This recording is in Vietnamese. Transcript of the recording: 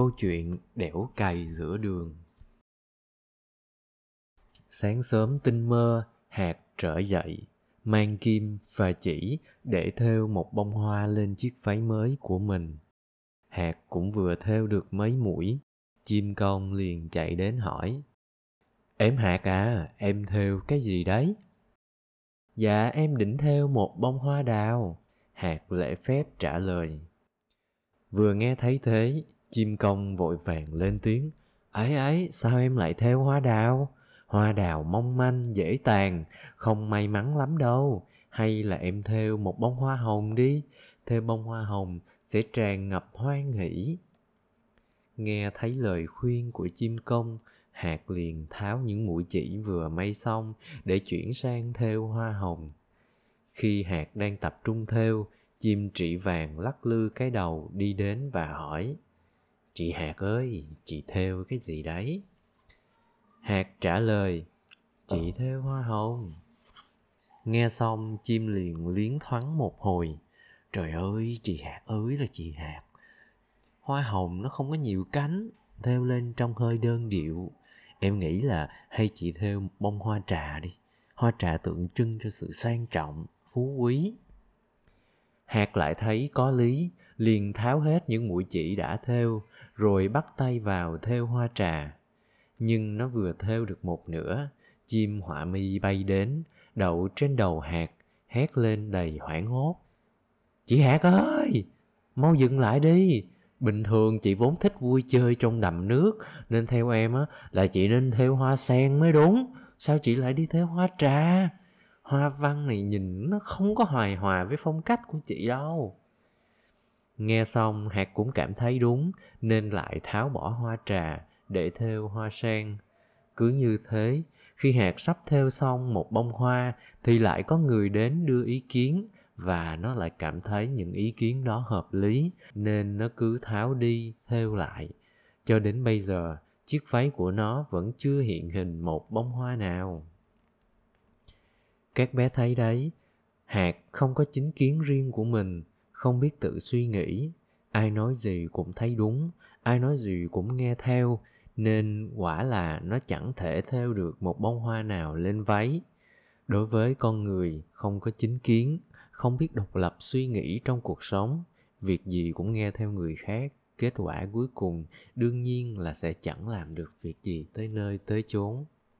câu chuyện đẻo cày giữa đường. Sáng sớm tinh mơ hạt trở dậy. Mang kim và chỉ để thêu một bông hoa lên chiếc váy mới của mình. Hạt cũng vừa thêu được mấy mũi. Chim công liền chạy đến hỏi. Em hạt à em thêu cái gì đấy? Dạ em định thêu một bông hoa đào. Hạt lễ phép trả lời. Vừa nghe thấy thế chim công vội vàng lên tiếng. Ấy ấy, sao em lại thêu hoa đào? Hoa đào mong manh, dễ tàn, không may mắn lắm đâu. Hay là em thêu một bông hoa hồng đi. Thêu bông hoa hồng sẽ tràn ngập hoan hỷ nghe thấy lời khuyên của chim công hạt liền tháo những mũi chỉ vừa may xong để chuyển sang thêu hoa hồng. Khi hạt đang tập trung thêu chim trị vàng lắc lư cái đầu đi đến và hỏi chị hạt ơi, chị thêu cái gì đấy? Hạt trả lời, chị thêu hoa hồng. Nghe xong, chim liền liến thoáng một hồi. Trời ơi, chị hạt ơi là chị hạt hoa hồng nó không có nhiều cánh, thêu lên trong hơi đơn điệu. Em nghĩ là hay chị thêu bông hoa trà đi. Hoa trà tượng trưng cho sự sang trọng, phú quý hạt lại thấy có lý, liền tháo hết những mũi chỉ đã thêu, rồi bắt tay vào thêu hoa trà. Nhưng nó vừa thêu được một nửa, chim họa mi bay đến, đậu trên đầu hạt hét lên đầy hoảng hốt. Chị hạt ơi, mau dừng lại đi. Bình thường chị vốn thích vui chơi trong đầm nước, nên theo em á, là chị nên theo hoa sen mới đúng. Sao chị lại đi theo hoa trà? Hoa văn này nhìn nó không có hài hòa với phong cách của chị đâu. Nghe xong hạt cũng cảm thấy đúng, nên lại tháo bỏ hoa trà, để thêu hoa sen. Cứ như thế, khi hạt sắp thêu xong một bông hoa, thì lại có người đến đưa ý kiến, và nó lại cảm thấy những ý kiến đó hợp lý, nên nó cứ tháo đi thêu lại. Cho đến bây giờ, chiếc váy của nó vẫn chưa hiện hình một bông hoa nào các bé thấy đấy, hạt không có chính kiến riêng của mình, không biết tự suy nghĩ. Ai nói gì cũng thấy đúng, ai nói gì cũng nghe theo, nên quả là nó chẳng thể theo được một bông hoa nào lên váy. Đối với con người không có chính kiến, không biết độc lập suy nghĩ trong cuộc sống, việc gì cũng nghe theo người khác. Kết quả cuối cùng đương nhiên là sẽ chẳng làm được việc gì tới nơi tới chốn.